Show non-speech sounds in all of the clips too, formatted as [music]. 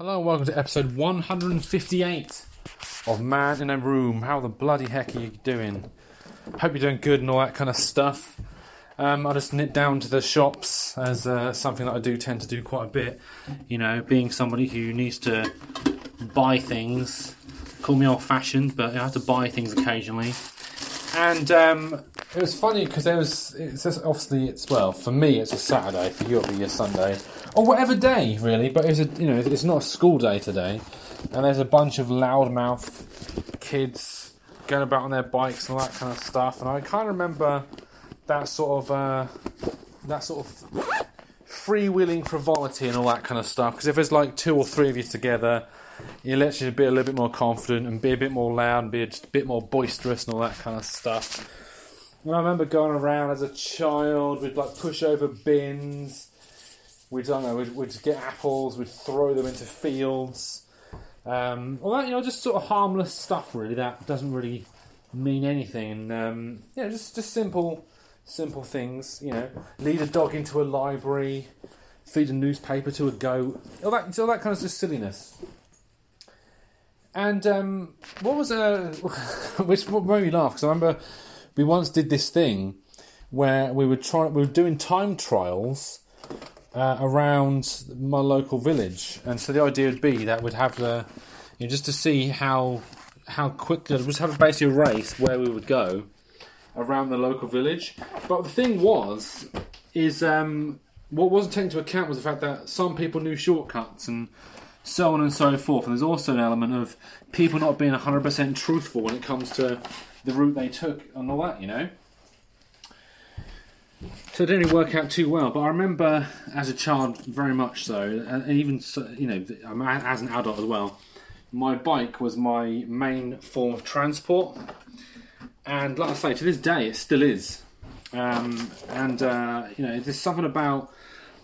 Hello and welcome to episode 158 of Man in a Room. How the bloody heck are you doing? Hope you're doing good and all that kind of stuff. Um, I just nip down to the shops as uh, something that I do tend to do quite a bit. You know, being somebody who needs to buy things. Call me old fashioned, but I have to buy things occasionally. And um, it was funny because there was. It's just, obviously it's well for me it's a Saturday for you it'll be a Sunday or whatever day really. But it's a you know it's not a school day today, and there's a bunch of loudmouth kids going about on their bikes and all that kind of stuff. And I kind of remember that sort of uh, that sort of freewheeling frivolity and all that kind of stuff. Because if there's like two or three of you together, you you be a little bit more confident and be a bit more loud and be a bit more boisterous and all that kind of stuff. And I remember going around as a child, we'd like push over bins. We'd, I don't know, we'd, we'd get apples, we'd throw them into fields. Um, all that, you know, just sort of harmless stuff, really. That doesn't really mean anything. And, um, yeah, just, just simple, simple things. You know, lead a dog into a library, feed a newspaper to a goat. All that, all that kind of just silliness. And um, what was a [laughs] which made me laugh because I remember we once did this thing where we were trying we were doing time trials uh, around my local village, and so the idea would be that we'd have the you know, just to see how how quickly we'd just have basically a race where we would go around the local village. But the thing was, is um, what wasn't taken into account was the fact that some people knew shortcuts and so on and so forth. And there's also an element of people not being 100% truthful when it comes to the route they took and all that, you know. So it didn't really work out too well, but I remember as a child very much so, and even you know, as an adult as well. My bike was my main form of transport, and like I say, to this day, it still is. Um, and uh, you know, there's something about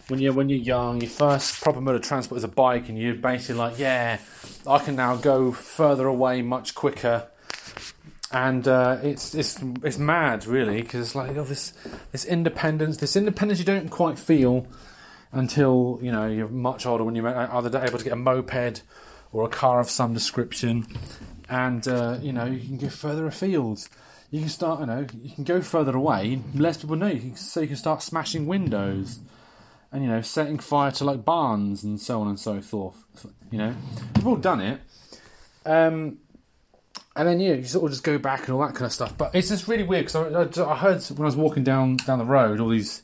when you're when you're young, your first proper mode of transport is a bike, and you're basically like, yeah, I can now go further away much quicker. And uh, it's it's it's mad, really, because like oh, this this independence, this independence you don't quite feel until you know you're much older when you're either able to get a moped or a car of some description, and uh, you know you can go further afield. You can start, you know, you can go further away. Less people know, you can, so you can start smashing windows and you know setting fire to like barns and so on and so forth. You know, we've all done it. Um, and then you, know, you sort of just go back and all that kind of stuff. But it's just really weird because I, I, heard when I was walking down down the road, all these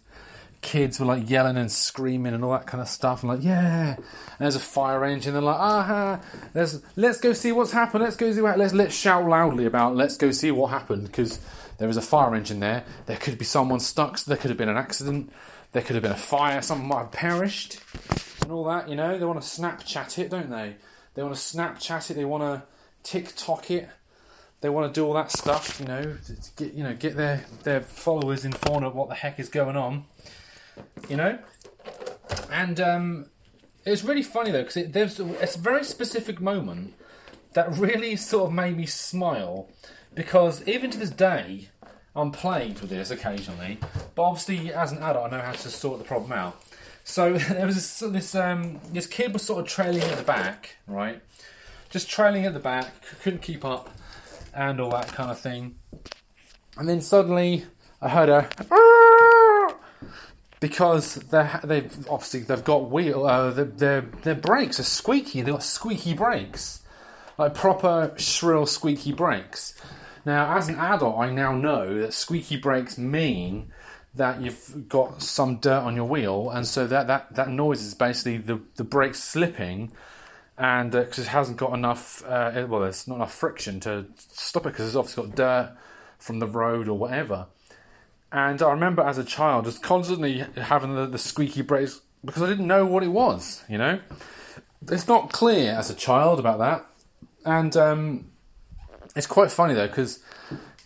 kids were like yelling and screaming and all that kind of stuff. And like, yeah, and there's a fire engine. They're like, aha, let's let's go see what's happened. Let's go see what. Let's let's shout loudly about. Let's go see what happened because there is a fire engine there. There could be someone stuck. So there could have been an accident. There could have been a fire, someone might have perished, and all that. You know, they want to Snapchat it, don't they? They want to Snapchat it. They want to TikTok it. They want to do all that stuff. You know, get you know get their their followers informed of what the heck is going on. You know, and um, it's really funny though because there's a very specific moment that really sort of made me smile because even to this day I'm plagued with this occasionally, but obviously as an adult I know how to sort the problem out. So [laughs] there was this this, um, this kid was sort of trailing at the back, right? Just trailing at the back, couldn't keep up, and all that kind of thing. And then suddenly I heard a [laughs] because they they've obviously they've got wheel uh, their, their their brakes are squeaky. They've got squeaky brakes, like proper shrill squeaky brakes. Now, as an adult, I now know that squeaky brakes mean that you've got some dirt on your wheel, and so that, that, that noise is basically the, the brakes slipping, and because uh, it hasn't got enough, uh, well, there's not enough friction to stop it because it's obviously got dirt from the road or whatever. And I remember as a child just constantly having the, the squeaky brakes because I didn't know what it was, you know? It's not clear as a child about that. And um, it's quite funny though because,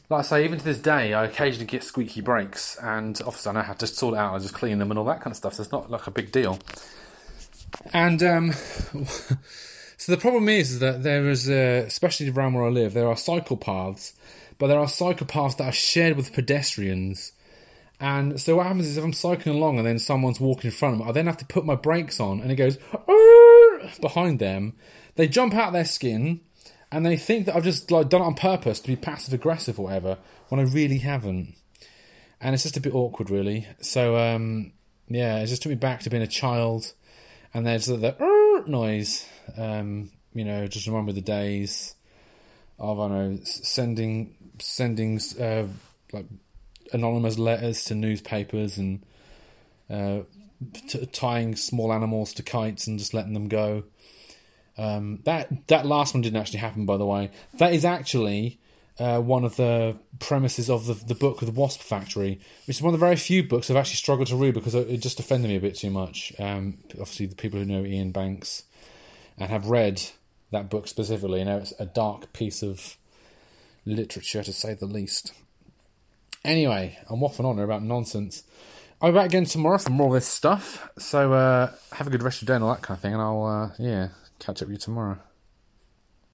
like I say, even to this day, I occasionally get squeaky brakes, and obviously I know how to sort it out. I just clean them and all that kind of stuff. So it's not like a big deal. And um, [laughs] so the problem is, that there is, especially around where I live, there are cycle paths, but there are cycle paths that are shared with pedestrians. And so what happens is if I'm cycling along and then someone's walking in front of me, I then have to put my brakes on, and it goes behind them, they jump out their skin and they think that I've just like done it on purpose to be passive aggressive or whatever when I really haven't. And it's just a bit awkward, really. So um, yeah, it just took me back to being a child, and there's the, the noise. Um, you know, just remember the days of I know sending sending uh, like anonymous letters to newspapers and uh, t- tying small animals to kites and just letting them go. Um, that that last one didn't actually happen, by the way. That is actually uh, one of the premises of the the book the Wasp Factory, which is one of the very few books I've actually struggled to read because it just offended me a bit too much. Um, obviously, the people who know Iain Banks and have read that book specifically, you know, it's a dark piece of literature to say the least. Anyway, I'm waffling on about nonsense. I'll be back again tomorrow for more of this stuff. So uh, have a good rest of your day and all that kind of thing, and I'll uh, yeah catch up with you tomorrow.